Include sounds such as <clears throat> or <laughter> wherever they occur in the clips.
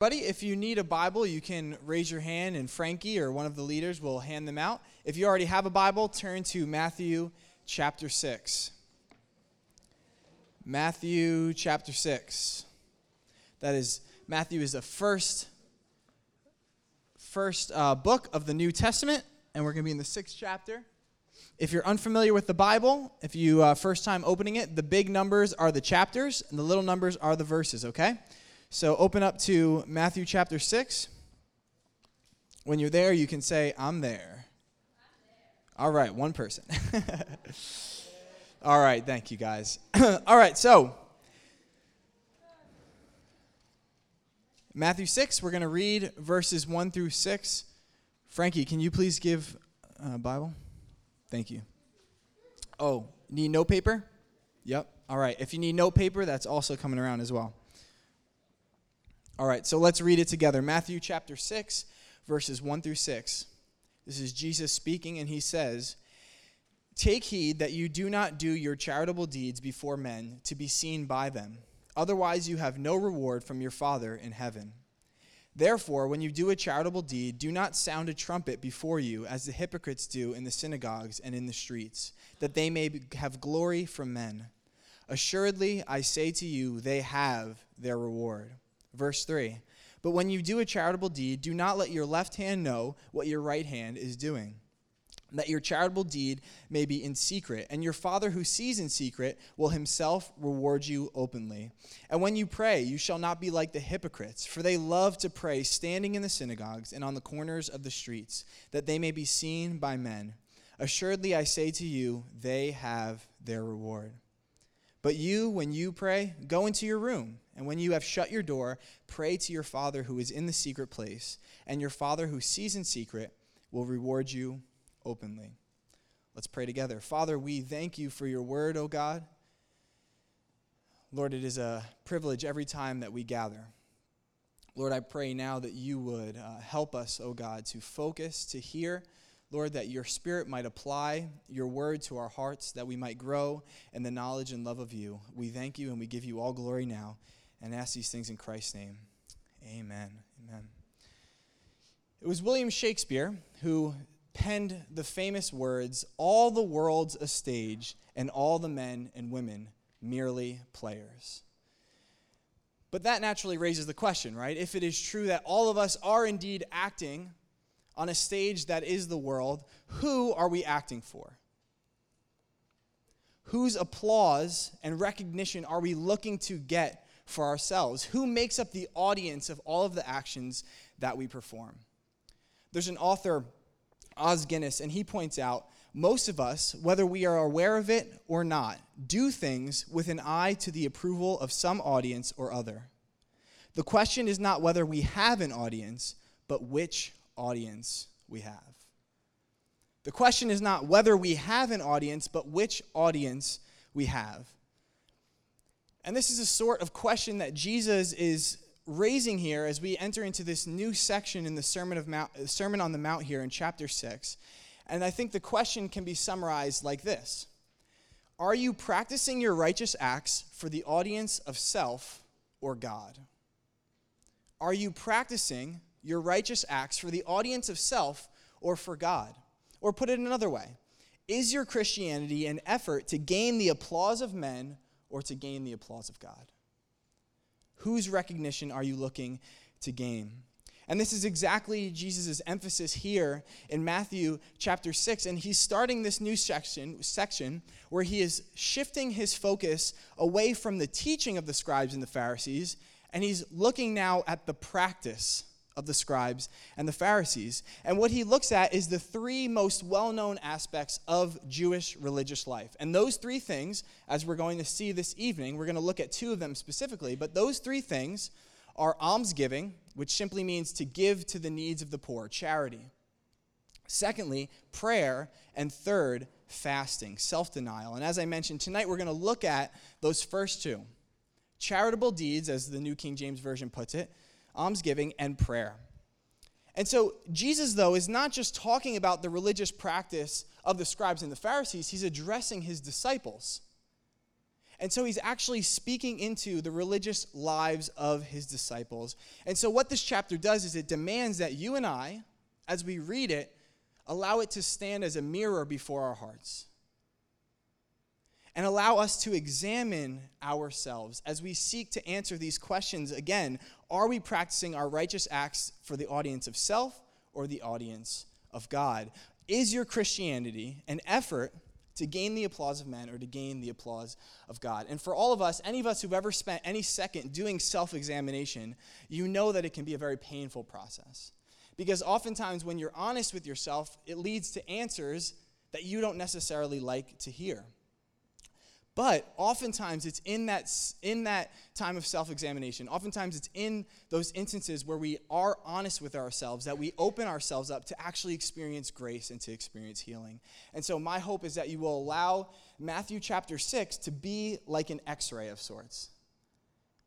Buddy, if you need a Bible, you can raise your hand and Frankie or one of the leaders will hand them out. If you already have a Bible, turn to Matthew chapter 6. Matthew chapter 6. That is, Matthew is the first, first uh, book of the New Testament, and we're going to be in the sixth chapter. If you're unfamiliar with the Bible, if you uh, first time opening it, the big numbers are the chapters, and the little numbers are the verses, okay? So open up to Matthew chapter 6. When you're there, you can say, I'm there. All right, one person. <laughs> All right, thank you guys. <clears throat> All right, so Matthew 6, we're going to read verses 1 through 6. Frankie, can you please give a Bible? Thank you. Oh, need note paper? Yep. All right. If you need note paper, that's also coming around as well. All right, so let's read it together. Matthew chapter 6, verses 1 through 6. This is Jesus speaking, and he says, Take heed that you do not do your charitable deeds before men to be seen by them. Otherwise, you have no reward from your Father in heaven. Therefore, when you do a charitable deed, do not sound a trumpet before you, as the hypocrites do in the synagogues and in the streets, that they may have glory from men. Assuredly, I say to you, they have their reward. Verse 3 But when you do a charitable deed, do not let your left hand know what your right hand is doing. That your charitable deed may be in secret, and your Father who sees in secret will himself reward you openly. And when you pray, you shall not be like the hypocrites, for they love to pray standing in the synagogues and on the corners of the streets, that they may be seen by men. Assuredly, I say to you, they have their reward. But you, when you pray, go into your room, and when you have shut your door, pray to your Father who is in the secret place, and your Father who sees in secret will reward you openly. Let's pray together. Father, we thank you for your word, O God. Lord, it is a privilege every time that we gather. Lord, I pray now that you would uh, help us, O God, to focus, to hear Lord, that your Spirit might apply your word to our hearts, that we might grow in the knowledge and love of you. We thank you and we give you all glory now and ask these things in Christ's name. Amen. Amen. It was William Shakespeare who penned the famous words All the world's a stage, and all the men and women merely players. But that naturally raises the question, right? If it is true that all of us are indeed acting on a stage that is the world, who are we acting for? Whose applause and recognition are we looking to get for ourselves? Who makes up the audience of all of the actions that we perform? There's an author, Os Guinness, and he points out most of us, whether we are aware of it or not, do things with an eye to the approval of some audience or other. The question is not whether we have an audience, but which audience we have. The question is not whether we have an audience, but which audience we have. And this is a sort of question that Jesus is raising here as we enter into this new section in the Sermon, of Mount, Sermon on the Mount here in chapter 6. And I think the question can be summarized like this Are you practicing your righteous acts for the audience of self or God? Are you practicing your righteous acts for the audience of self or for God? Or put it another way, is your Christianity an effort to gain the applause of men or to gain the applause of God? Whose recognition are you looking to gain? And this is exactly Jesus' emphasis here in Matthew chapter 6. And he's starting this new section, section where he is shifting his focus away from the teaching of the scribes and the Pharisees, and he's looking now at the practice of the scribes and the Pharisees. And what he looks at is the three most well known aspects of Jewish religious life. And those three things, as we're going to see this evening, we're going to look at two of them specifically, but those three things are almsgiving, which simply means to give to the needs of the poor, charity. Secondly, prayer. And third, fasting, self denial. And as I mentioned, tonight we're going to look at those first two charitable deeds, as the New King James Version puts it, almsgiving, and prayer. And so, Jesus, though, is not just talking about the religious practice of the scribes and the Pharisees, he's addressing his disciples. And so he's actually speaking into the religious lives of his disciples. And so, what this chapter does is it demands that you and I, as we read it, allow it to stand as a mirror before our hearts. And allow us to examine ourselves as we seek to answer these questions again. Are we practicing our righteous acts for the audience of self or the audience of God? Is your Christianity an effort to gain the applause of men or to gain the applause of God. And for all of us, any of us who've ever spent any second doing self examination, you know that it can be a very painful process. Because oftentimes, when you're honest with yourself, it leads to answers that you don't necessarily like to hear. But oftentimes it's in that, in that time of self examination, oftentimes it's in those instances where we are honest with ourselves that we open ourselves up to actually experience grace and to experience healing. And so, my hope is that you will allow Matthew chapter 6 to be like an x ray of sorts,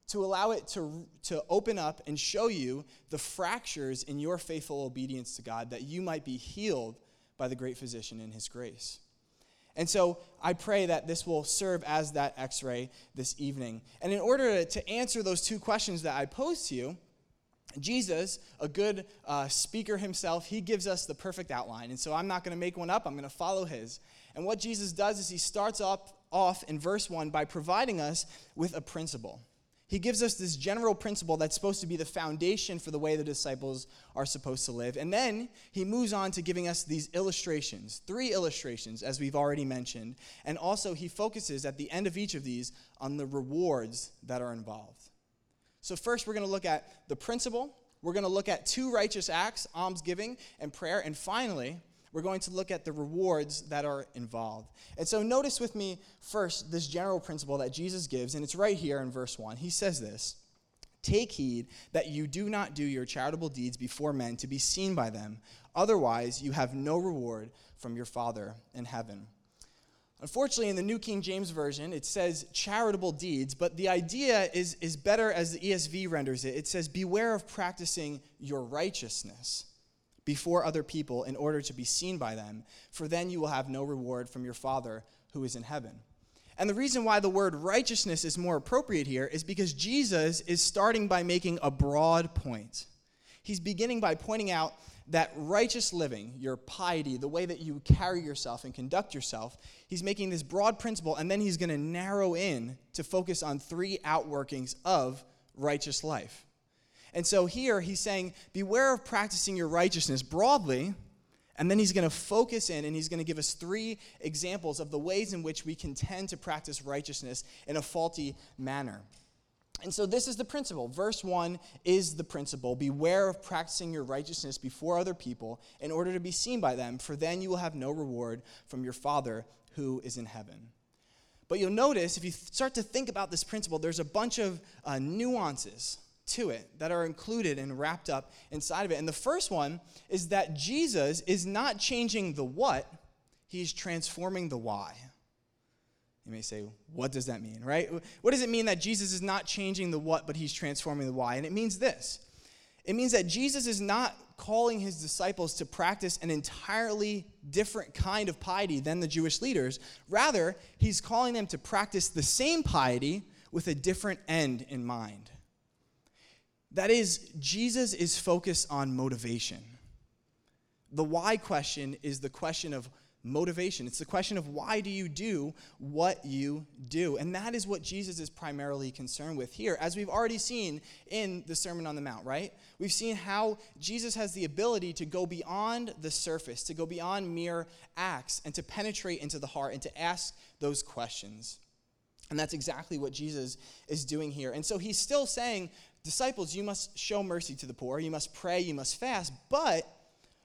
to allow it to, to open up and show you the fractures in your faithful obedience to God that you might be healed by the great physician in his grace. And so I pray that this will serve as that x ray this evening. And in order to answer those two questions that I posed to you, Jesus, a good uh, speaker himself, he gives us the perfect outline. And so I'm not going to make one up, I'm going to follow his. And what Jesus does is he starts up, off in verse 1 by providing us with a principle. He gives us this general principle that's supposed to be the foundation for the way the disciples are supposed to live. And then he moves on to giving us these illustrations, three illustrations, as we've already mentioned. And also, he focuses at the end of each of these on the rewards that are involved. So, first, we're going to look at the principle. We're going to look at two righteous acts, almsgiving and prayer. And finally, we're going to look at the rewards that are involved. And so, notice with me first this general principle that Jesus gives, and it's right here in verse 1. He says this Take heed that you do not do your charitable deeds before men to be seen by them. Otherwise, you have no reward from your Father in heaven. Unfortunately, in the New King James Version, it says charitable deeds, but the idea is, is better as the ESV renders it. It says, Beware of practicing your righteousness before other people in order to be seen by them, for then you will have no reward from your Father who is in heaven. And the reason why the word righteousness is more appropriate here is because Jesus is starting by making a broad point. He's beginning by pointing out that righteous living, your piety, the way that you carry yourself and conduct yourself, he's making this broad principle, and then he's going to narrow in to focus on three outworkings of righteous life. And so here he's saying, beware of practicing your righteousness broadly. And then he's going to focus in and he's going to give us three examples of the ways in which we can tend to practice righteousness in a faulty manner. And so this is the principle. Verse 1 is the principle. Beware of practicing your righteousness before other people in order to be seen by them, for then you will have no reward from your Father who is in heaven. But you'll notice, if you start to think about this principle, there's a bunch of uh, nuances to it that are included and wrapped up inside of it. And the first one is that Jesus is not changing the what, he's transforming the why. You may say, what does that mean, right? What does it mean that Jesus is not changing the what, but he's transforming the why? And it means this it means that Jesus is not calling his disciples to practice an entirely different kind of piety than the Jewish leaders. Rather, he's calling them to practice the same piety with a different end in mind. That is, Jesus is focused on motivation. The why question is the question of motivation. It's the question of why do you do what you do? And that is what Jesus is primarily concerned with here, as we've already seen in the Sermon on the Mount, right? We've seen how Jesus has the ability to go beyond the surface, to go beyond mere acts, and to penetrate into the heart and to ask those questions. And that's exactly what Jesus is doing here. And so he's still saying disciples, you must show mercy to the poor, you must pray, you must fast, but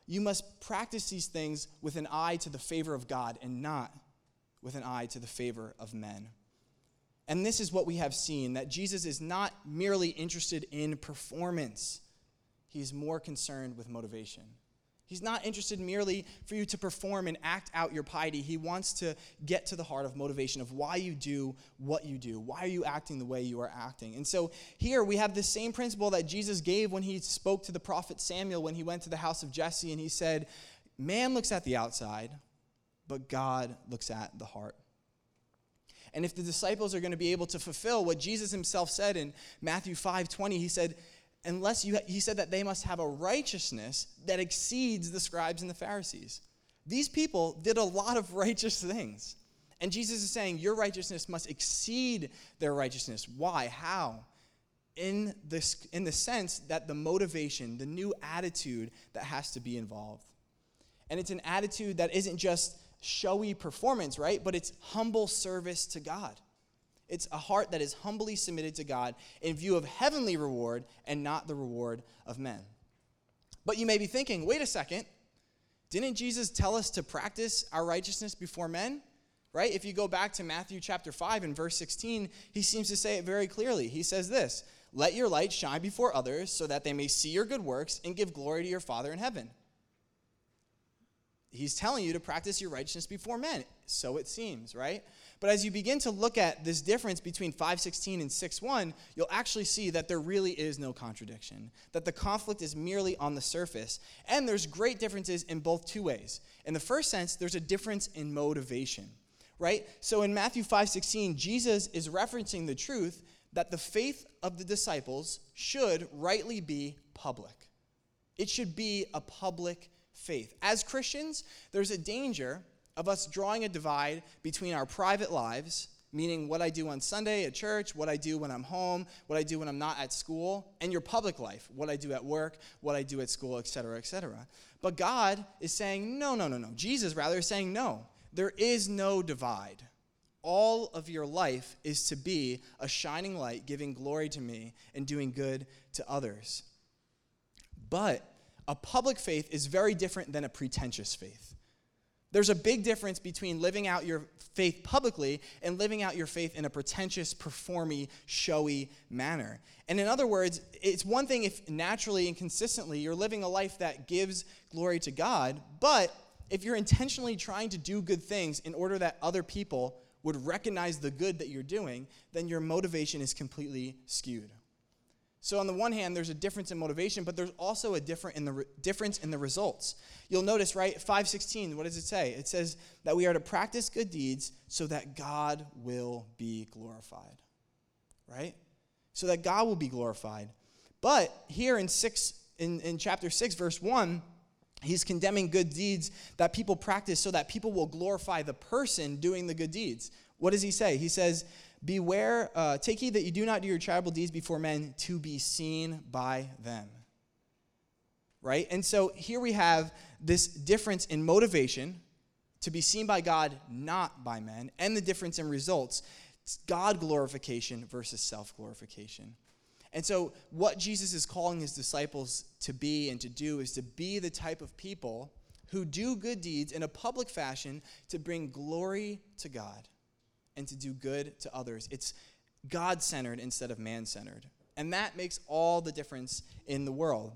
you must practice these things with an eye to the favor of God and not with an eye to the favor of men. And this is what we have seen that Jesus is not merely interested in performance, he's more concerned with motivation. He's not interested merely for you to perform and act out your piety. He wants to get to the heart of motivation of why you do what you do. Why are you acting the way you are acting? And so here we have the same principle that Jesus gave when he spoke to the prophet Samuel when he went to the house of Jesse and he said, Man looks at the outside, but God looks at the heart. And if the disciples are going to be able to fulfill what Jesus himself said in Matthew 5 20, he said, unless you, he said that they must have a righteousness that exceeds the scribes and the Pharisees. These people did a lot of righteous things. And Jesus is saying, Your righteousness must exceed their righteousness. Why? How? In, this, in the sense that the motivation, the new attitude that has to be involved. And it's an attitude that isn't just showy performance, right? But it's humble service to God. It's a heart that is humbly submitted to God in view of heavenly reward and not the reward of men. But you may be thinking, wait a second, didn't Jesus tell us to practice our righteousness before men? Right? If you go back to Matthew chapter 5 and verse 16, he seems to say it very clearly. He says this Let your light shine before others so that they may see your good works and give glory to your Father in heaven. He's telling you to practice your righteousness before men. So it seems, right? But as you begin to look at this difference between 516 and 61, you'll actually see that there really is no contradiction, that the conflict is merely on the surface. And there's great differences in both two ways. In the first sense, there's a difference in motivation, right? So in Matthew 5:16, Jesus is referencing the truth that the faith of the disciples should rightly be public. It should be a public faith. As Christians, there's a danger of us drawing a divide between our private lives, meaning what I do on Sunday at church, what I do when I'm home, what I do when I'm not at school, and your public life, what I do at work, what I do at school, etc., etc. But God is saying, no, no, no, no. Jesus, rather, is saying, no, there is no divide. All of your life is to be a shining light, giving glory to me and doing good to others. But a public faith is very different than a pretentious faith. There's a big difference between living out your faith publicly and living out your faith in a pretentious, performy, showy manner. And in other words, it's one thing if naturally and consistently you're living a life that gives glory to God, but if you're intentionally trying to do good things in order that other people would recognize the good that you're doing, then your motivation is completely skewed. So on the one hand, there's a difference in motivation, but there's also a different in the re- difference in the results. You'll notice, right? 516, what does it say? It says that we are to practice good deeds so that God will be glorified. Right? So that God will be glorified. But here in 6 in, in chapter 6 verse 1, he's condemning good deeds that people practice so that people will glorify the person doing the good deeds. What does he say? He says Beware, uh, take heed that you do not do your charitable deeds before men to be seen by them. Right? And so here we have this difference in motivation to be seen by God, not by men, and the difference in results God glorification versus self glorification. And so, what Jesus is calling his disciples to be and to do is to be the type of people who do good deeds in a public fashion to bring glory to God and to do good to others. It's God centered instead of man centered. And that makes all the difference in the world.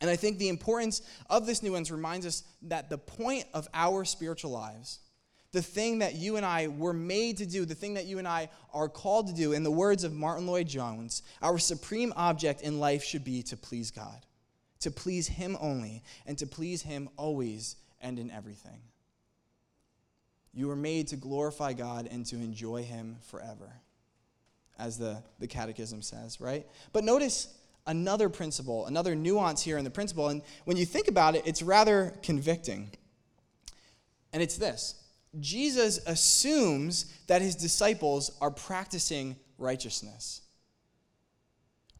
And I think the importance of this nuance reminds us that the point of our spiritual lives, the thing that you and I were made to do, the thing that you and I are called to do, in the words of Martyn Lloyd-Jones, our supreme object in life should be to please God, to please Him only, and to please Him always and in everything. You were made to glorify God and to enjoy Him forever, as the, the Catechism says, right? But notice another principle, another nuance here in the principle. And when you think about it, it's rather convicting. And it's this Jesus assumes that his disciples are practicing righteousness.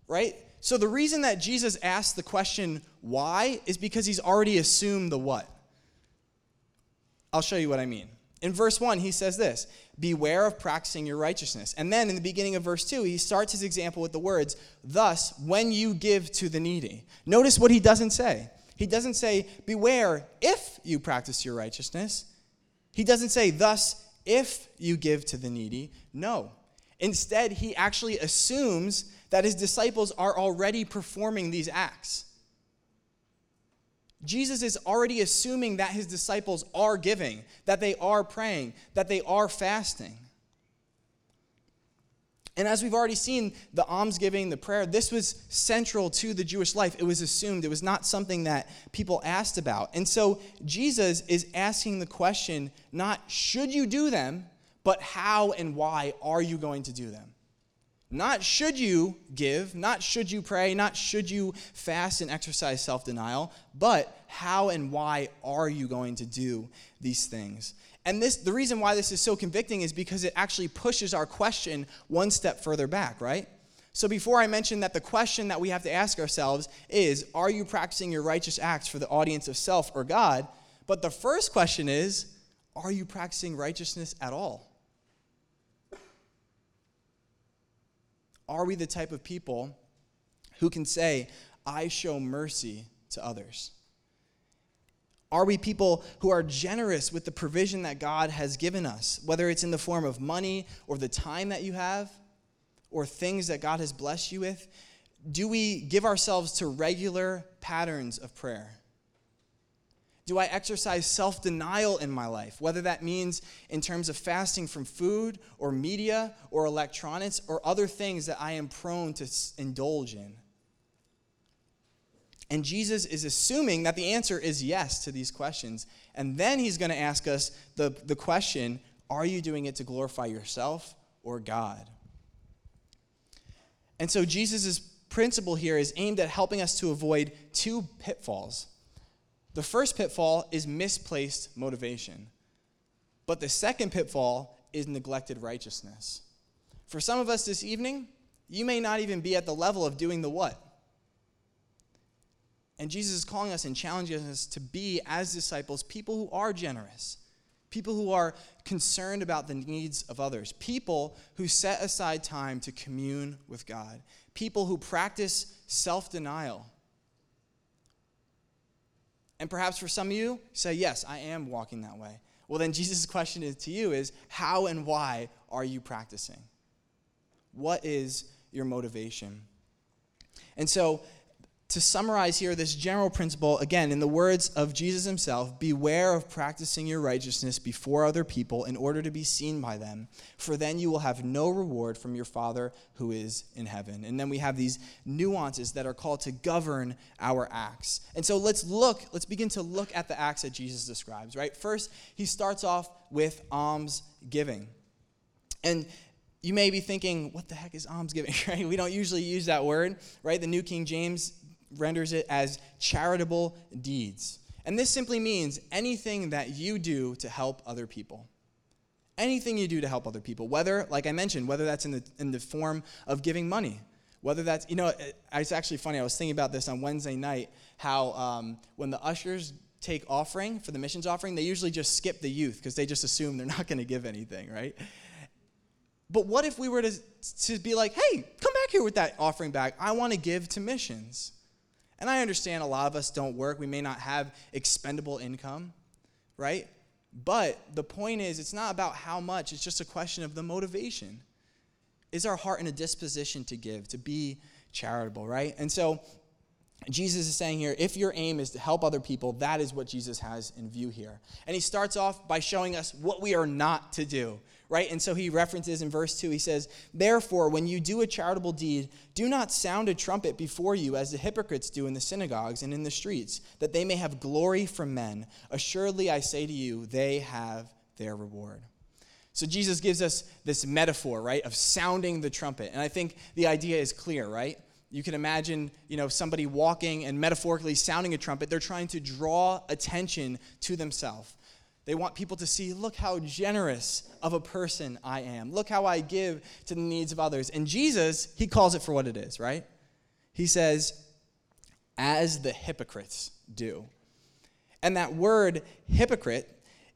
Right? So the reason that Jesus asked the question, why, is because he's already assumed the what. I'll show you what I mean. In verse 1, he says this Beware of practicing your righteousness. And then in the beginning of verse 2, he starts his example with the words, Thus, when you give to the needy. Notice what he doesn't say. He doesn't say, Beware if you practice your righteousness. He doesn't say, Thus, if you give to the needy. No. Instead, he actually assumes that his disciples are already performing these acts. Jesus is already assuming that his disciples are giving, that they are praying, that they are fasting. And as we've already seen, the almsgiving, the prayer, this was central to the Jewish life. It was assumed, it was not something that people asked about. And so Jesus is asking the question not should you do them, but how and why are you going to do them? Not should you give, not should you pray, not should you fast and exercise self denial, but how and why are you going to do these things? And this, the reason why this is so convicting is because it actually pushes our question one step further back, right? So before I mentioned that the question that we have to ask ourselves is Are you practicing your righteous acts for the audience of self or God? But the first question is Are you practicing righteousness at all? Are we the type of people who can say, I show mercy to others? Are we people who are generous with the provision that God has given us, whether it's in the form of money or the time that you have or things that God has blessed you with? Do we give ourselves to regular patterns of prayer? Do I exercise self denial in my life, whether that means in terms of fasting from food or media or electronics or other things that I am prone to indulge in? And Jesus is assuming that the answer is yes to these questions. And then he's going to ask us the, the question are you doing it to glorify yourself or God? And so Jesus' principle here is aimed at helping us to avoid two pitfalls. The first pitfall is misplaced motivation, but the second pitfall is neglected righteousness. For some of us this evening, you may not even be at the level of doing the what. And Jesus is calling us and challenging us to be, as disciples, people who are generous, people who are concerned about the needs of others, people who set aside time to commune with God, people who practice self denial. And perhaps for some of you, say, Yes, I am walking that way. Well, then Jesus' <laughs> question to you is, How and why are you practicing? What is your motivation? And so, to summarize here this general principle, again, in the words of Jesus himself beware of practicing your righteousness before other people in order to be seen by them, for then you will have no reward from your Father who is in heaven. And then we have these nuances that are called to govern our acts. And so let's look, let's begin to look at the acts that Jesus describes, right? First, he starts off with alms giving. And you may be thinking, what the heck is almsgiving, <laughs> right? We don't usually use that word, right? The New King James renders it as charitable deeds. And this simply means anything that you do to help other people. Anything you do to help other people, whether, like I mentioned, whether that's in the, in the form of giving money, whether that's, you know, it's actually funny. I was thinking about this on Wednesday night, how um, when the ushers take offering for the missions offering, they usually just skip the youth because they just assume they're <laughs> not going to give anything, right? But what if we were to, to be like, hey, come back here with that offering bag. I want to give to missions. And I understand a lot of us don't work. We may not have expendable income, right? But the point is, it's not about how much, it's just a question of the motivation. Is our heart in a disposition to give, to be charitable, right? And so Jesus is saying here, if your aim is to help other people, that is what Jesus has in view here. And he starts off by showing us what we are not to do, right? And so he references in verse 2, he says, Therefore, when you do a charitable deed, do not sound a trumpet before you as the hypocrites do in the synagogues and in the streets, that they may have glory from men. Assuredly, I say to you, they have their reward. So Jesus gives us this metaphor, right, of sounding the trumpet. And I think the idea is clear, right? You can imagine, you know, somebody walking and metaphorically sounding a trumpet. They're trying to draw attention to themselves. They want people to see, look how generous of a person I am. Look how I give to the needs of others. And Jesus, he calls it for what it is, right? He says, as the hypocrites do. And that word hypocrite,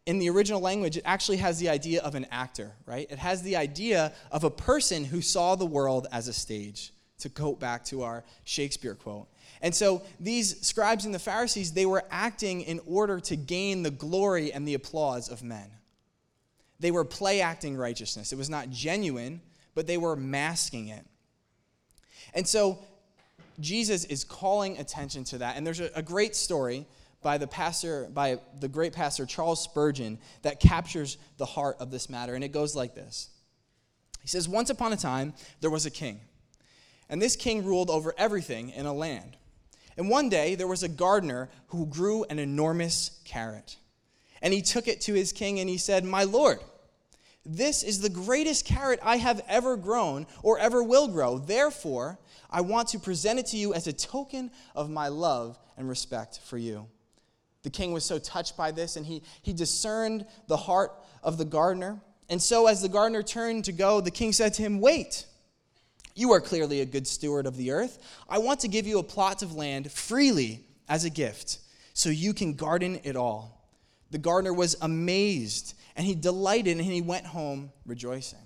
in the original language, it actually has the idea of an actor, right? It has the idea of a person who saw the world as a stage, to quote back to our Shakespeare quote. And so these scribes and the Pharisees, they were acting in order to gain the glory and the applause of men. They were play acting righteousness. It was not genuine, but they were masking it. And so Jesus is calling attention to that. And there's a, a great story by the pastor, by the great pastor Charles Spurgeon, that captures the heart of this matter. And it goes like this. He says, Once upon a time, there was a king. And this king ruled over everything in a land. And one day there was a gardener who grew an enormous carrot. And he took it to his king and he said, My lord, This is the greatest carrot I have ever grown or ever will grow. Therefore, I want to present it to you as a token of my love and respect for you. The king was so touched by this, and he, he discerned the heart of the gardener. And so, as the gardener turned to go, the king said to him, Wait, you are clearly a good steward of the earth. I want to give you a plot of land freely as a gift, so you can garden it all. The gardener was amazed, and he delighted, and he went home rejoicing.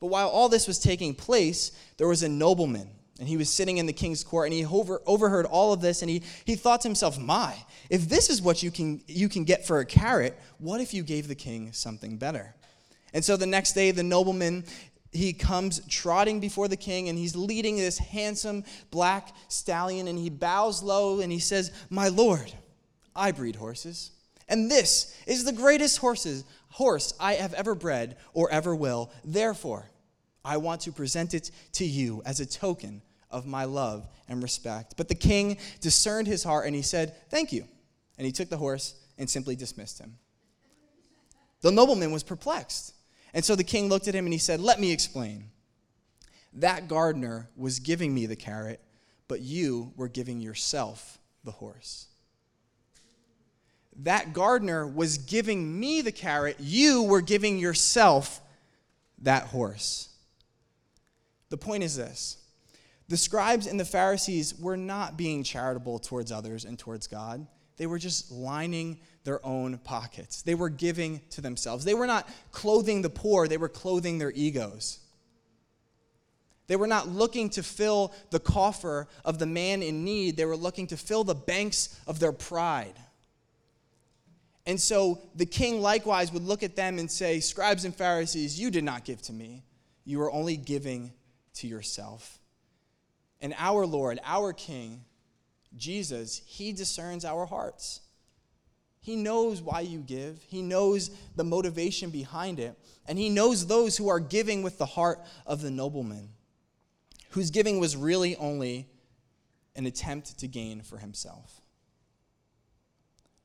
But while all this was taking place, there was a nobleman and he was sitting in the king's court and he over, overheard all of this and he, he thought to himself, My, if this is what you can, you can get for a carrot, what if you gave the king something better? And so the next day, the nobleman he comes trotting before the king and he's leading this handsome black stallion and he bows low and he says, My lord, I breed horses. And this is the greatest horses, horse I have ever bred or ever will. Therefore, I want to present it to you as a token of my love and respect. But the king discerned his heart and he said, Thank you. And he took the horse and simply dismissed him. The nobleman was perplexed. And so the king looked at him and he said, Let me explain. That gardener was giving me the carrot, but you were giving yourself the horse. That gardener was giving me the carrot, you were giving yourself that horse. The point is this the scribes and the Pharisees were not being charitable towards others and towards God. They were just lining their own pockets. They were giving to themselves. They were not clothing the poor, they were clothing their egos. They were not looking to fill the coffer of the man in need, they were looking to fill the banks of their pride. And so the king likewise would look at them and say, Scribes and Pharisees, you did not give to me. You were only giving to yourself. And our Lord, our King, Jesus, He discerns our hearts. He knows why you give, He knows the motivation behind it, and He knows those who are giving with the heart of the nobleman, whose giving was really only an attempt to gain for himself.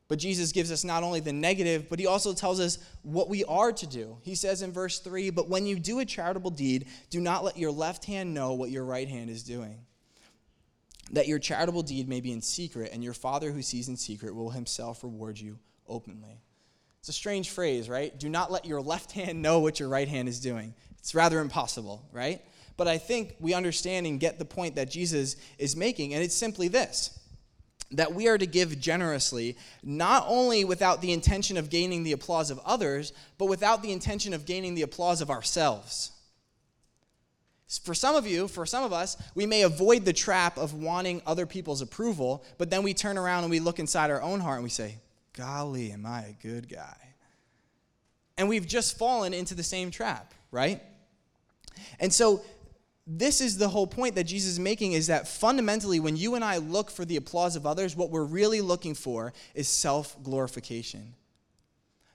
But Jesus gives us not only the negative, but he also tells us what we are to do. He says in verse 3 But when you do a charitable deed, do not let your left hand know what your right hand is doing. That your charitable deed may be in secret, and your Father who sees in secret will himself reward you openly. It's a strange phrase, right? Do not let your left <laughs> hand know what your right hand is doing. It's rather impossible, right? But I think we understand and get the point that Jesus is making, and it's simply this that we are to give generously, not only without the intention of gaining the applause of others, but without the intention of gaining the applause of ourselves. For some of you, for some of us, we may avoid the trap of wanting other people's approval, but then we turn around and we look inside our own heart and we say, Golly, am I a good guy? And we've just fallen into the same trap, right? And so this is the whole point that Jesus is making is that fundamentally, when you and I look for the applause of others, what we're really looking for is self glorification.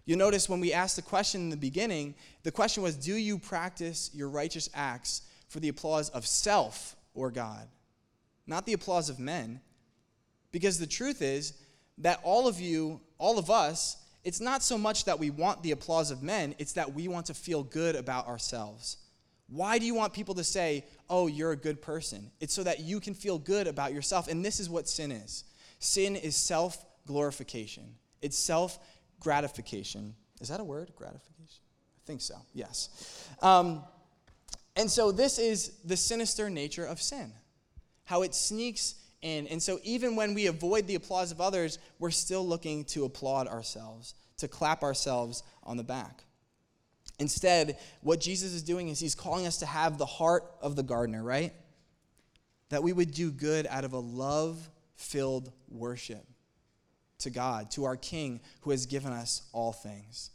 You notice when we asked the question in the beginning, the question was Do you practice your righteous acts for the applause of self or God? Not the applause of men. Because the truth is that all of you, all of us, it's not so much that we want the applause of men, it's that we want to feel good about ourselves. Why do you want people to say, oh, you're a good person? It's so that you can feel good about yourself. And this is what sin is sin is self glorification, it's self gratification. Is that a word? Gratification? I think so, yes. Um, and so this is the sinister nature of sin, how it sneaks in. And so even when we avoid the applause of others, we're still looking to applaud ourselves, to clap ourselves on the back. Instead, what Jesus is doing is he's calling us to have the heart of the gardener, right? That we would do good out of a love filled worship to God, to our King who has given us all things.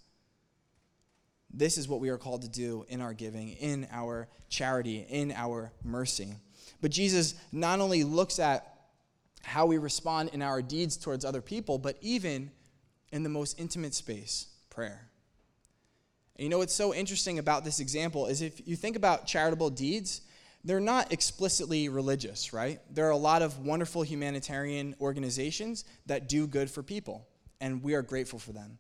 This is what we are called to do in our giving, in our charity, in our mercy. But Jesus not only looks at how we respond in our deeds towards other people, but even in the most intimate space, prayer. And you know what's so interesting about this example is if you think about charitable deeds, they're not explicitly religious, right? There are a lot of wonderful humanitarian organizations that do good for people, and we are grateful for them.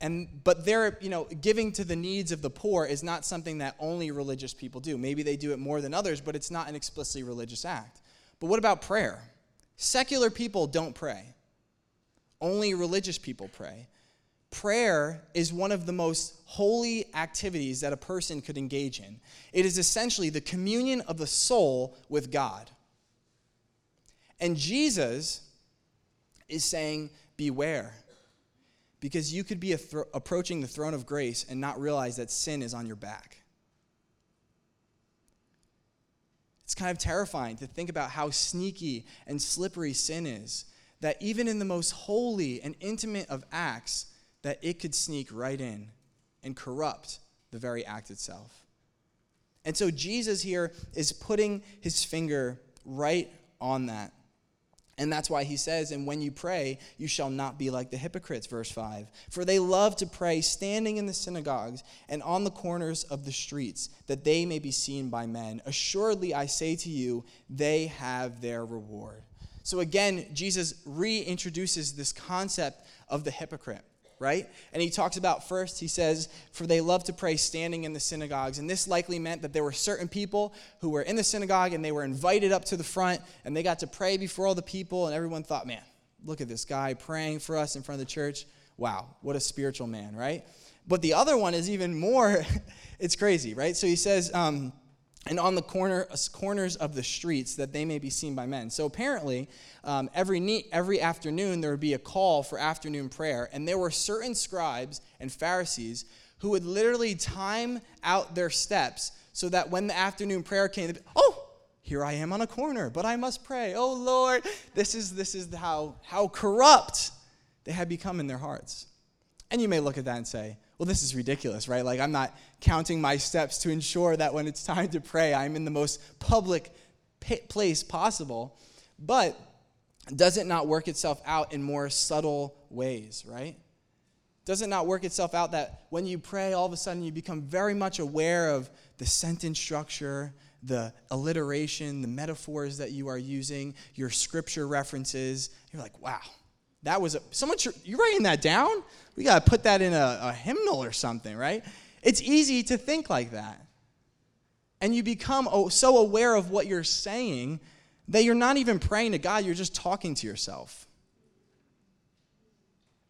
And but they're you know giving to the needs of the poor is not something that only religious people do. Maybe they do it more than others but it's not an explicitly religious act. But what about prayer? Secular people don't pray. Only religious people pray. Prayer is one of the most holy activities that a person could engage in. It is essentially the communion of the soul with god. And jesus is saying beware because you could be approaching the throne of grace and not realize that sin is on your back. It's kind of terrifying to think about how sneaky and slippery sin is, that even in the most holy and intimate of acts, that it could sneak right in and corrupt the very act itself. And so Jesus here is putting his finger right on that. And that's why he says, And when you pray, you shall not be like the hypocrites, verse 5. For they love to pray standing in the synagogues and on the corners of the streets, that they may be seen by men. Assuredly, I say to you, they have their reward. So again, Jesus reintroduces this concept of the hypocrite right? And he talks about first, he says, For they love to pray standing in the synagogues. And this likely meant that there were certain people who were in the synagogue and they were invited up to the front and they got to pray before all the people. And everyone thought, Man, look at this guy praying for us in front of the church. Wow, what a spiritual man, right? But the other one is even more, <laughs> it's crazy, right? So he says, um, and on the corner, corners of the streets that they may be seen by men. So apparently, um, every, every afternoon there would be a call for afternoon prayer, and there were certain scribes and Pharisees who would literally time out their steps so that when the afternoon prayer came, be, oh, here I am on a corner, but I must pray. Oh Lord, this is this is how how corrupt they had become in their hearts. And you may look at that and say, well, this is ridiculous, right? Like, I'm not counting my steps to ensure that when it's time to pray, I'm in the most public place possible. But does it not work itself out in more subtle ways, right? Does it not work itself out that when you pray, all of a sudden you become very much aware of the sentence structure, the alliteration, the metaphors that you are using, your scripture references? You're like, wow, that was a, someone, you writing that down? We got to put that in a, a hymnal or something, right? It's easy to think like that. And you become so aware of what you're saying that you're not even praying to God, you're just talking to yourself.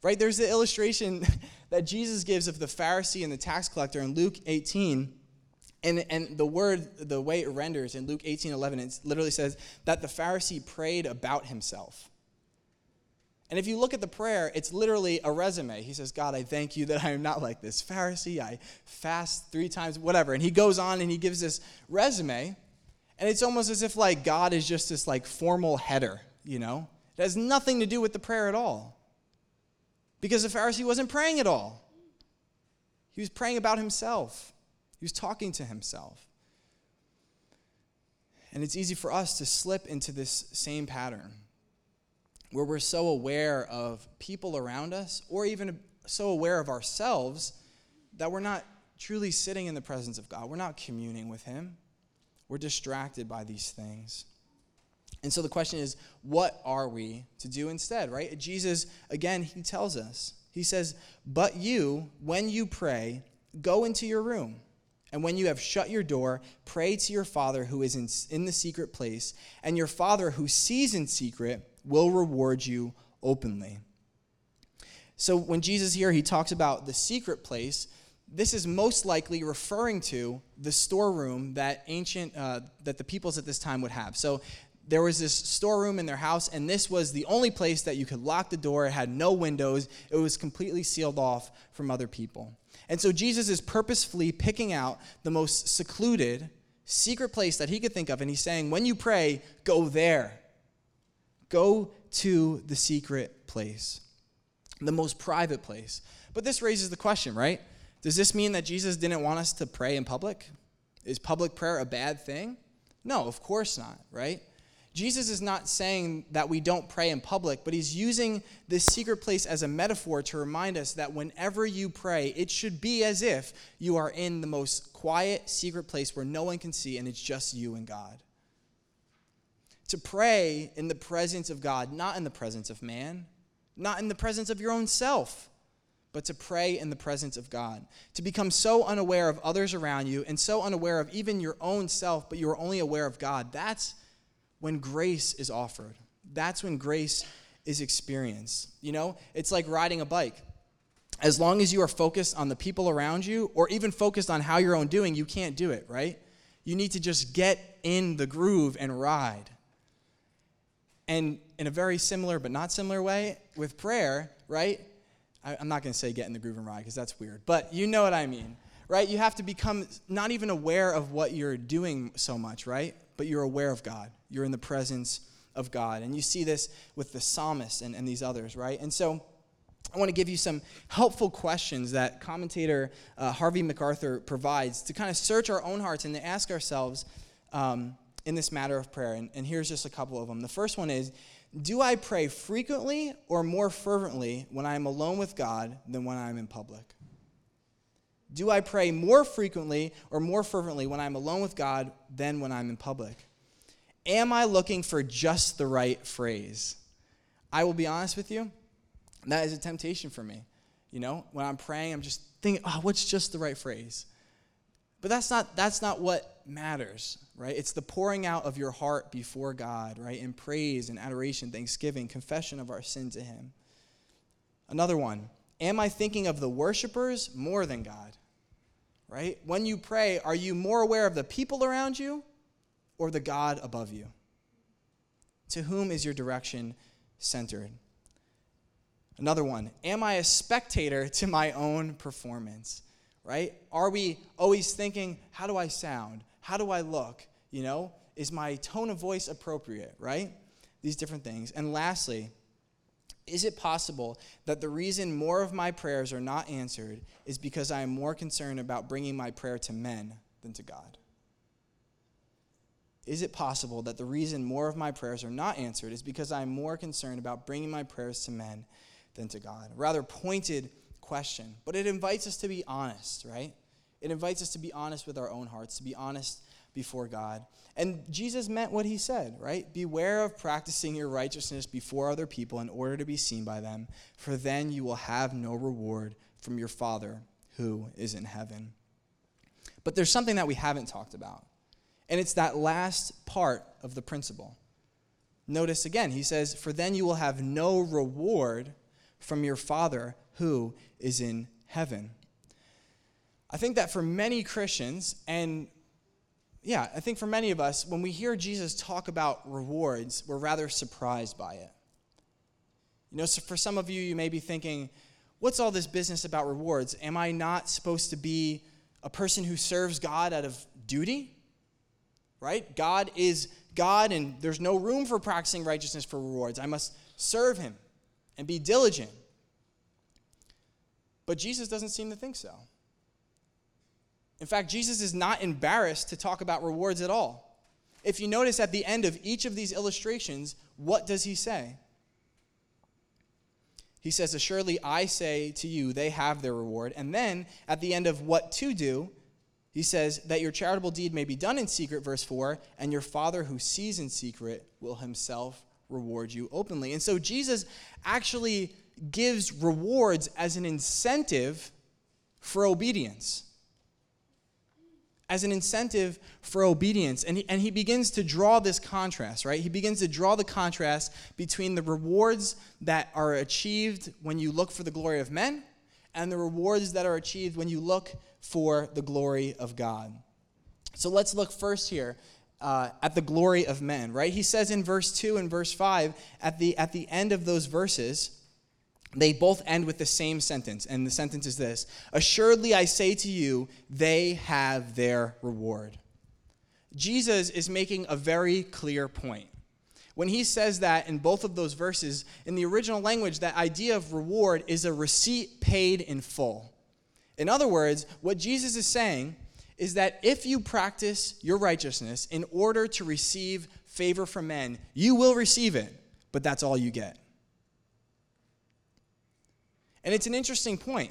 Right? There's the illustration <laughs> that Jesus gives of the Pharisee and the tax collector in Luke 18. And, and the word, the way it renders in Luke 18 11, it literally says that the Pharisee prayed about himself. And if you look at the prayer, it's literally a resume. He says, God, I thank you that I am not like this Pharisee. I fast three times, whatever. And he goes on and he gives this resume. And it's almost as if like God is just this like formal header, you know? It has nothing to do with the prayer at all. Because the Pharisee wasn't praying at all. He was praying about himself. He was talking to himself. And it's easy for us to slip into this same pattern where we're so aware of people around us or even so aware of ourselves that we're not truly sitting in the presence of God. We're not communing with Him. We're distracted by these things. And so the question is, what are we to do instead, right? Jesus, again, he tells us, he says, But you, when you pray, go into your room. And when you have shut your door, pray to your Father who is in, in the secret place, and your Father who sees in secret will reward you openly. So when Jesus here he talks about the secret place, this is most likely referring to the storeroom that ancient uh, that the peoples at this time would have. So there was this storeroom in their house, and this was the only place that you could lock the door. It had no windows. It was completely sealed off from other people. And so Jesus is purposefully picking out the most secluded, secret place that he could think of, and he's saying, when you pray, go there. Go to the secret place, the most private place. But this raises the question, right? Does this mean that Jesus didn't want us to pray in public? Is public prayer a bad thing? No, of course not, right? Jesus is not saying that we don't pray in public, but he's using this secret place as a metaphor to remind us that whenever you pray, it should be as if you are in the most quiet, secret place where no one can see and it's just you and God to pray in the presence of God, not in the presence of man, not in the presence of your own self, but to pray in the presence of God. To become so unaware of others around you and so unaware of even your own self, but you are only aware of God. That's when grace is offered. That's when grace is experienced. You know, it's like riding a bike. As long as you are focused on the people around you or even focused on how you're own doing, you can't do it, right? You need to just get in the groove and ride. And in a very similar but not similar way with prayer, right? I, am not going to say get in the groove and ride because that's weird, but you know what I mean, right? You have to become not even aware of what you're doing so much, right? But you're aware of God. You're in the presence of God. And you see this with the psalmist and, and these others, right? And so I want to give you some helpful questions that commentator uh, Harvey MacArthur provides to kind of search our own hearts and to ask ourselves um, in this matter of prayer. And, and here's just a couple of them. The first one is Do I pray frequently or more fervently when I am alone with God than when I'm in public? Do I pray more frequently or more fervently when I'm alone with God than when I'm in public? Am I looking for just the right phrase? I will be honest with you, that is a temptation for me. You know, when I'm praying, I'm just thinking, oh, what's just the right phrase? But that's not that's not what matters, right? It's the pouring out of your heart before God, right? In praise and adoration, thanksgiving, confession of our sin to him. Another one, am I thinking of the worshipers more than God? Right? When you pray, are you more aware of the people around you or the God above you? To whom is your direction centered? Another one, am I a spectator to my own performance? Right? Are we always thinking, how do I sound? How do I look? You know, is my tone of voice appropriate? Right? These different things. And lastly, is it possible that the reason more of my prayers are not answered is because I am more concerned about bringing my prayer to men than to God? Is it possible that the reason more of my prayers are not answered is because I am more concerned about bringing my prayers to men than to God? A rather pointed question, but it invites us to be honest, right? It invites us to be honest with our own hearts, to be honest before God. And Jesus meant what he said, right? Beware of practicing your righteousness before other people in order to be seen by them, for then you will have no reward from your Father who is in heaven. But there's something that we haven't talked about. And it's that last part of the principle. Notice again, he says, For then you will have no reward from your Father who is in heaven. I think that for many Christians, and yeah, I think for many of us, when we hear Jesus talk about rewards, we're rather surprised by it. You know, so for some of you, you may be thinking, what's all this business about rewards? Am I not supposed to be a person who serves God out of duty? right? God is God, and there's no room for practicing righteousness for rewards. I must serve Him and be diligent. But Jesus doesn't seem to think so. In fact, Jesus is not embarrassed to talk about rewards at all. If you notice at the end of each of these illustrations, what does he say? He says, Assuredly, I say to you, they have their reward. And then at the end of what to do, he says, that your charitable deed may be done in secret, verse 4, and your Father who sees in secret will himself reward you openly. And so Jesus actually gives rewards as an incentive for obedience. As an incentive for obedience. And he, and he begins to draw this contrast, right? He begins to draw the contrast between the rewards that are achieved when you look for the glory of men and the rewards that are achieved when you look for the glory of God. So let's look first here uh, at the glory of men, right? He says in verse 2 and verse 5, at the, at the end of those verses, they both end with the same sentence. And the sentence is this Assuredly, I say to you, they have their reward. Jesus is making a very clear point. When he says that in both of those verses, in the original language, that idea of reward is a receipt paid in full. In other words, what Jesus is saying is that if you practice your righteousness in order to receive favor from men, you will receive it, but that's all you get. And it's an interesting point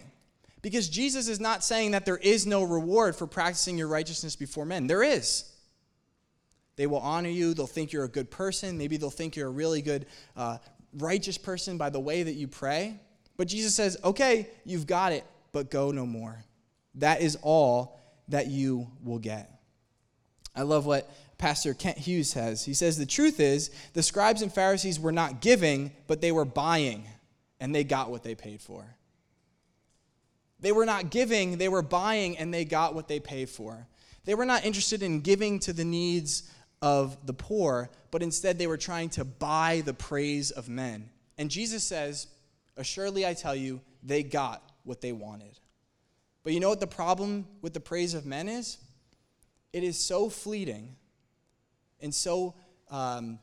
because Jesus is not saying that there is no reward for practicing your righteousness before men. There is. They will honor you. They'll think you're a good person. Maybe they'll think you're a really good, uh, righteous person by the way that you pray. But Jesus says, okay, you've got it, but go no more. That is all that you will get. I love what Pastor Kent Hughes says. He says, The truth is, the scribes and Pharisees were not giving, but they were buying, and they got what they paid for. They were not giving, they were buying, and they got what they paid for. They were not interested in giving to the needs of the poor, but instead they were trying to buy the praise of men. And Jesus says, Assuredly, I tell you, they got what they wanted. But you know what the problem with the praise of men is? It is so fleeting and so um,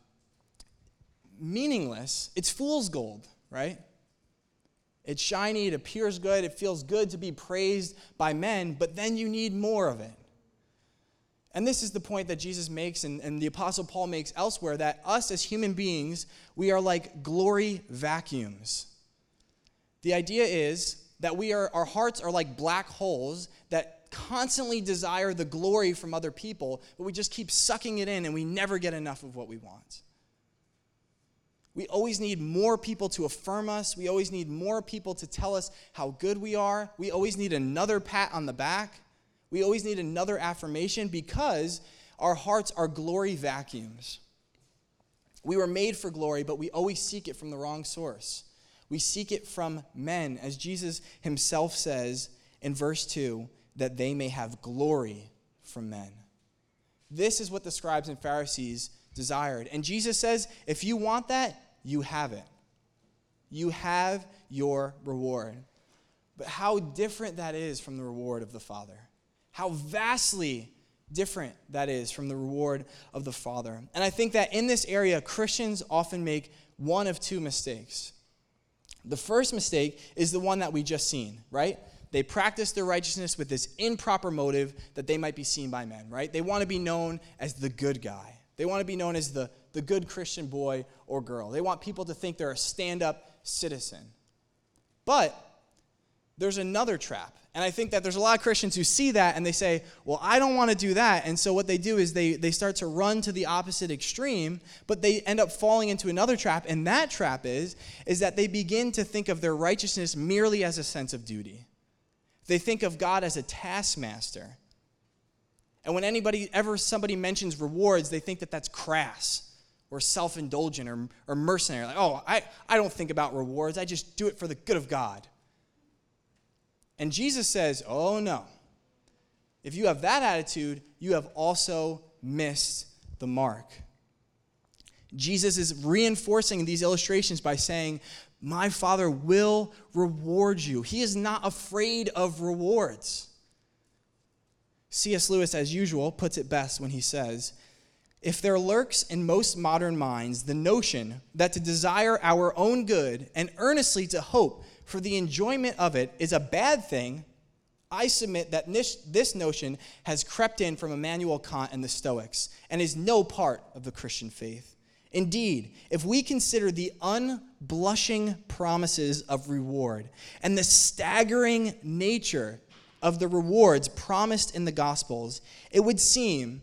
meaningless. It's fool's gold, right? It's shiny, it appears good, it feels good to be praised by men, but then you need more of it. And this is the point that Jesus makes and, and, the Apostle Paul makes elsewhere that us as human beings, we are like glory vacuums. The idea is that we are, our hearts are like black holes that constantly desire the glory from other people, but we just keep sucking it in and we never get enough of what we want. We always need more people to affirm us. We always need more people to tell us how good we are. We always need another pat on the back. We always need another affirmation because our hearts are glory vacuums. We were made for glory, but we always seek it from the wrong source. We seek it from men, as Jesus himself says in verse 2 that they may have glory from men. This is what the scribes and Pharisees desired. And Jesus says, if you want that, you have it. You have your reward. But how different that is from the reward of the Father. How vastly different that is from the reward of the Father. And I think that in this area, Christians often make one of two mistakes. The first mistake is the one that we just seen, right? They practice their righteousness with this improper motive that they might be seen by men, right? They want to be known as the good guy. They want to be known as the, the good Christian boy or girl. They want people to think they're a stand up citizen. But there's another trap. And I think that there's a lot of Christians who see that and they say, well, I don't want to do that. And so what they do is they, they start to run to the opposite extreme, but they end up falling into another trap. And that trap is, is that they begin to think of their righteousness merely as a sense of duty. They think of God as a taskmaster. And when anybody ever somebody mentions rewards, they think that that's crass or self-indulgent or, or mercenary. Like, oh, I, I don't think about rewards. I just do it for the good of God. And Jesus says, oh no. If you have that attitude, you have also missed the mark. Jesus is reinforcing these illustrations by saying, My Father will reward you. He is not afraid of rewards. C.S. Lewis, as usual, puts it best when he says, If there lurks in most modern minds the notion that to desire our own good and earnestly to hope for the enjoyment of it is a bad thing, I submit that this, notion has crept in from Immanuel Kant and the Stoics and is no part of the Christian faith. Indeed, if we consider the unblushing promises of reward and the staggering nature of the rewards promised in the Gospels, it would seem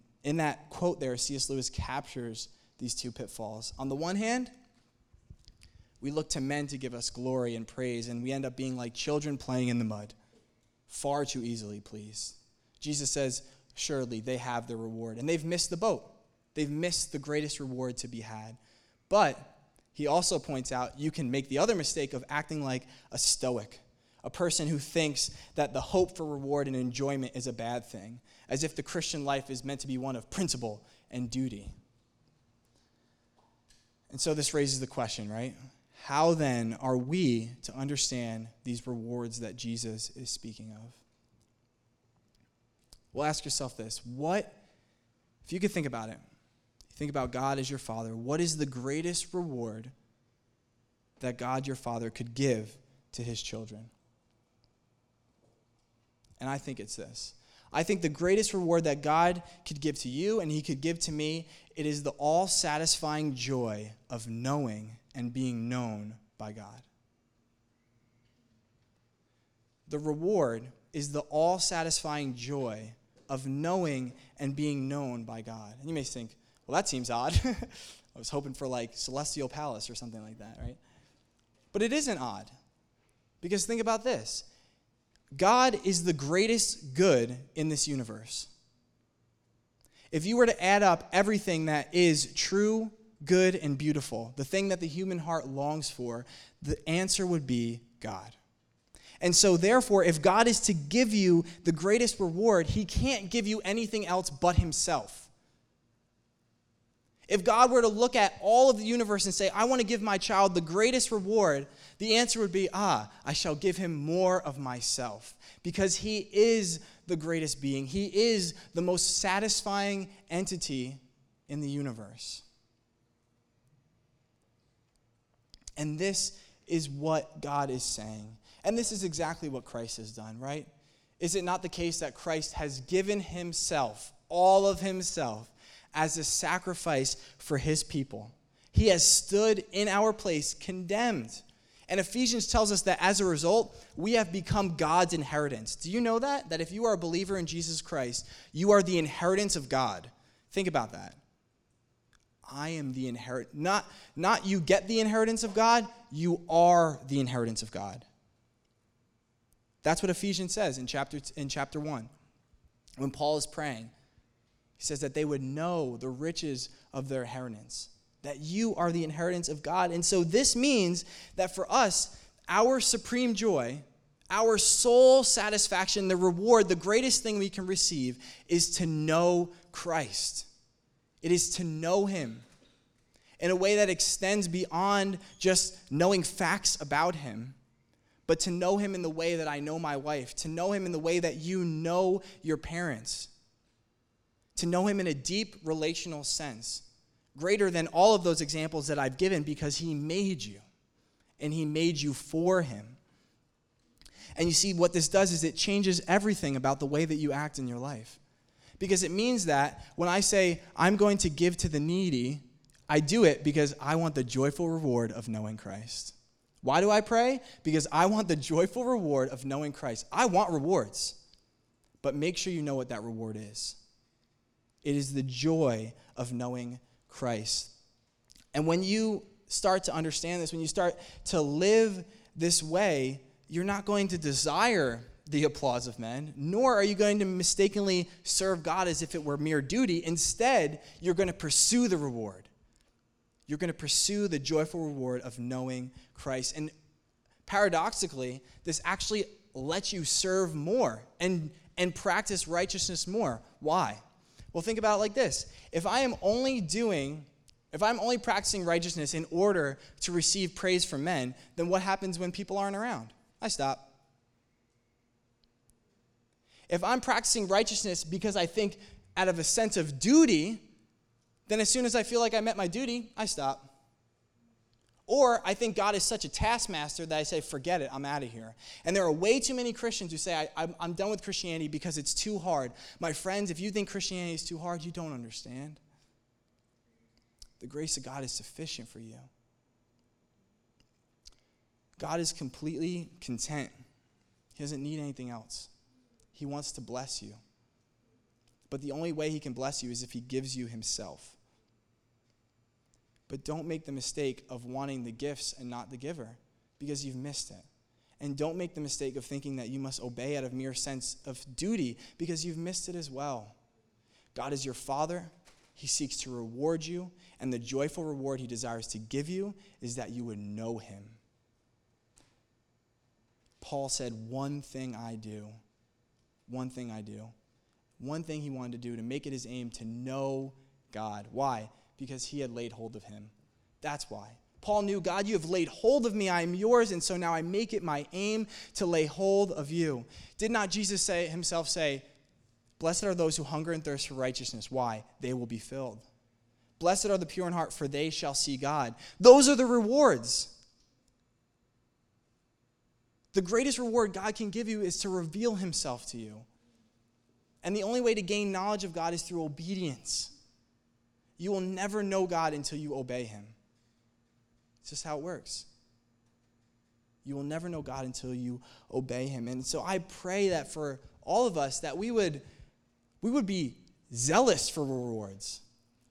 in that quote there, C.S. Lewis captures these two pitfalls. On the one hand, we look to men to give us glory and praise, and we end up being like children playing in the mud, far too easily pleased. Jesus says, Surely they have their reward, and they've missed the boat. They've missed the greatest reward to be had. But he also points out you can make the other mistake of acting like a stoic, a person who thinks that the hope for reward and enjoyment is a bad thing as if the Christian life is meant to be one of principle and duty. And so this raises the question, right? How then are we to understand these rewards that Jesus is speaking of? Well, ask yourself this what, if you could think about it, think about God as your Father, what is the greatest reward that God your Father could give to his children? And I think it's this. I think the greatest reward that God could give to you and He could give to me, it is the all satisfying joy of knowing and being known by God. The reward is the all satisfying joy of knowing and being known by God. And you may think, well, that seems odd. <laughs> I was hoping for like Celestial Palace or something like that, right? But it isn't odd. Because think about this God is the greatest good in this universe. If you were to add up everything that is true, good, and beautiful, the thing that the human heart longs for, the answer would be God. And so, therefore, if God is to give you the greatest reward, He can't give you anything else but Himself. If God were to look at all of the universe and say, I want to give my child the greatest reward, the answer would be, Ah, I shall give him more of myself. Because he is the greatest being, he is the most satisfying entity in the universe. And this is what God is saying. And this is exactly what Christ has done, right? Is it not the case that Christ has given himself, all of himself, as a sacrifice for his people? He has stood in our place, condemned. And Ephesians tells us that as a result, we have become God's inheritance. Do you know that? That if you are a believer in Jesus Christ, you are the inheritance of God. Think about that. I am the inherit not not you get the inheritance of God, you are the inheritance of God. That's what Ephesians says in chapter, in chapter 1. When Paul is praying, he says that they would know the riches of their inheritance, that you are the inheritance of God. And so this means that for us, our supreme joy, our soul satisfaction, the reward, the greatest thing we can receive is to know Christ. It is to know Him in a way that extends beyond just knowing facts about Him but to know him in the way that I know my wife, to know him in the way that you know your parents, to know him in a deep relational sense, greater than all of those examples that I've given because he made you and he made you for him. And you see, what this does is it changes everything about the way that you act in your life. Because it means that when I say, I'm going to give to the needy, I do it because I want the joyful reward of knowing Christ. Why do I pray? Because I want the joyful reward of knowing Christ. I want rewards, but make sure you know what that reward is. It is the joy of knowing Christ. And when you start to understand this, when you start to live this way, you're not going to desire the applause of men, nor are you going to mistakenly serve God as if it were mere duty. Instead, you're going to pursue the reward you're going to pursue the joyful reward of knowing Christ. And paradoxically, this actually lets you serve more and, and practice righteousness more. Why? Well, think about it like this if I am only doing, if I'm only practicing righteousness in order to receive praise from men, then what happens when people aren't around? I stop. If I'm practicing righteousness because I think out of a sense of duty, then as soon as I feel like I met my duty, I stop. Or I think God is such a taskmaster that I say, forget it, I'm out of here. And there are way too many Christians who say, I, am done with Christianity because it's too hard. My friends, if you think Christianity is too hard, you don't understand. The grace of God is sufficient for you. God is completely content, He doesn't need anything else. He wants to bless you. But the only way He can bless you is if He gives you Himself. But don't make the mistake of wanting the gifts and not the giver because you've missed it. And don't make the mistake of thinking that you must obey out of mere sense of duty because you've missed it as well. God is your Father. He seeks to reward you, and the joyful reward He desires to give you is that you would know Him. Paul said, One thing I do, one thing I do. One thing he wanted to do to make it his aim to know God. Why? Because he had laid hold of him. That's why. Paul knew, God, you have laid hold of me. I am yours, and so now I make it my aim to lay hold of you. Did not Jesus say himself say, Blessed are those who hunger and thirst for righteousness. Why? They will be filled. Blessed are the pure in heart, for they shall see God. Those are the rewards. The greatest reward God can give you is to reveal himself to you. And the only way to gain knowledge of God is through obedience. You will never know God until you obey him. It's just how it works. You will never know God until you obey him. And so I pray that for all of us that we would we would be zealous for rewards.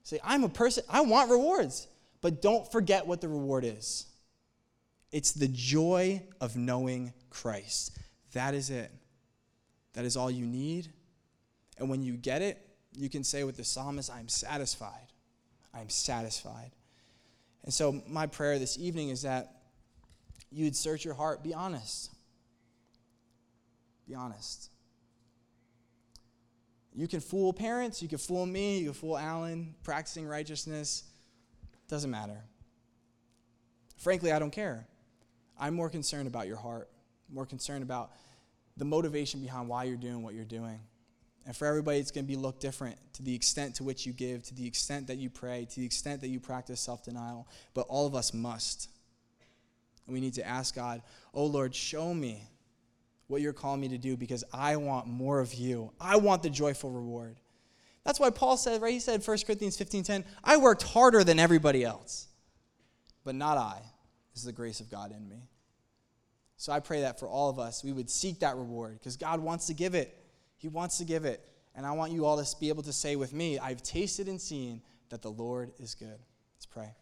Say, I'm a person, I want rewards, but don't forget what the reward is. It's the joy of knowing Christ. That is it. That is all you need. And when you get it, you can say with the psalmist, I'm satisfied. I'm satisfied. And so, my prayer this evening is that you'd search your heart, be honest. Be honest. You can fool parents, you can fool me, you can fool Alan, practicing righteousness. Doesn't matter. Frankly, I don't care. I'm more concerned about your heart, more concerned about the motivation behind why you're doing what you're doing. And for everybody, it's going to be look different to the extent to which you give, to the extent that you pray, to the extent that you practice self denial. But all of us must. And we need to ask God, oh Lord, show me what you're calling me to do because I want more of you. I want the joyful reward. That's why Paul said, right? He said 1 Corinthians 15:10, I worked harder than everybody else, but not I. This is the grace of God in me. So I pray that for all of us, we would seek that reward because God wants to give it. He wants to give it. And I want you all to be able to say with me, I've tasted and seen that the Lord is good. Let's pray.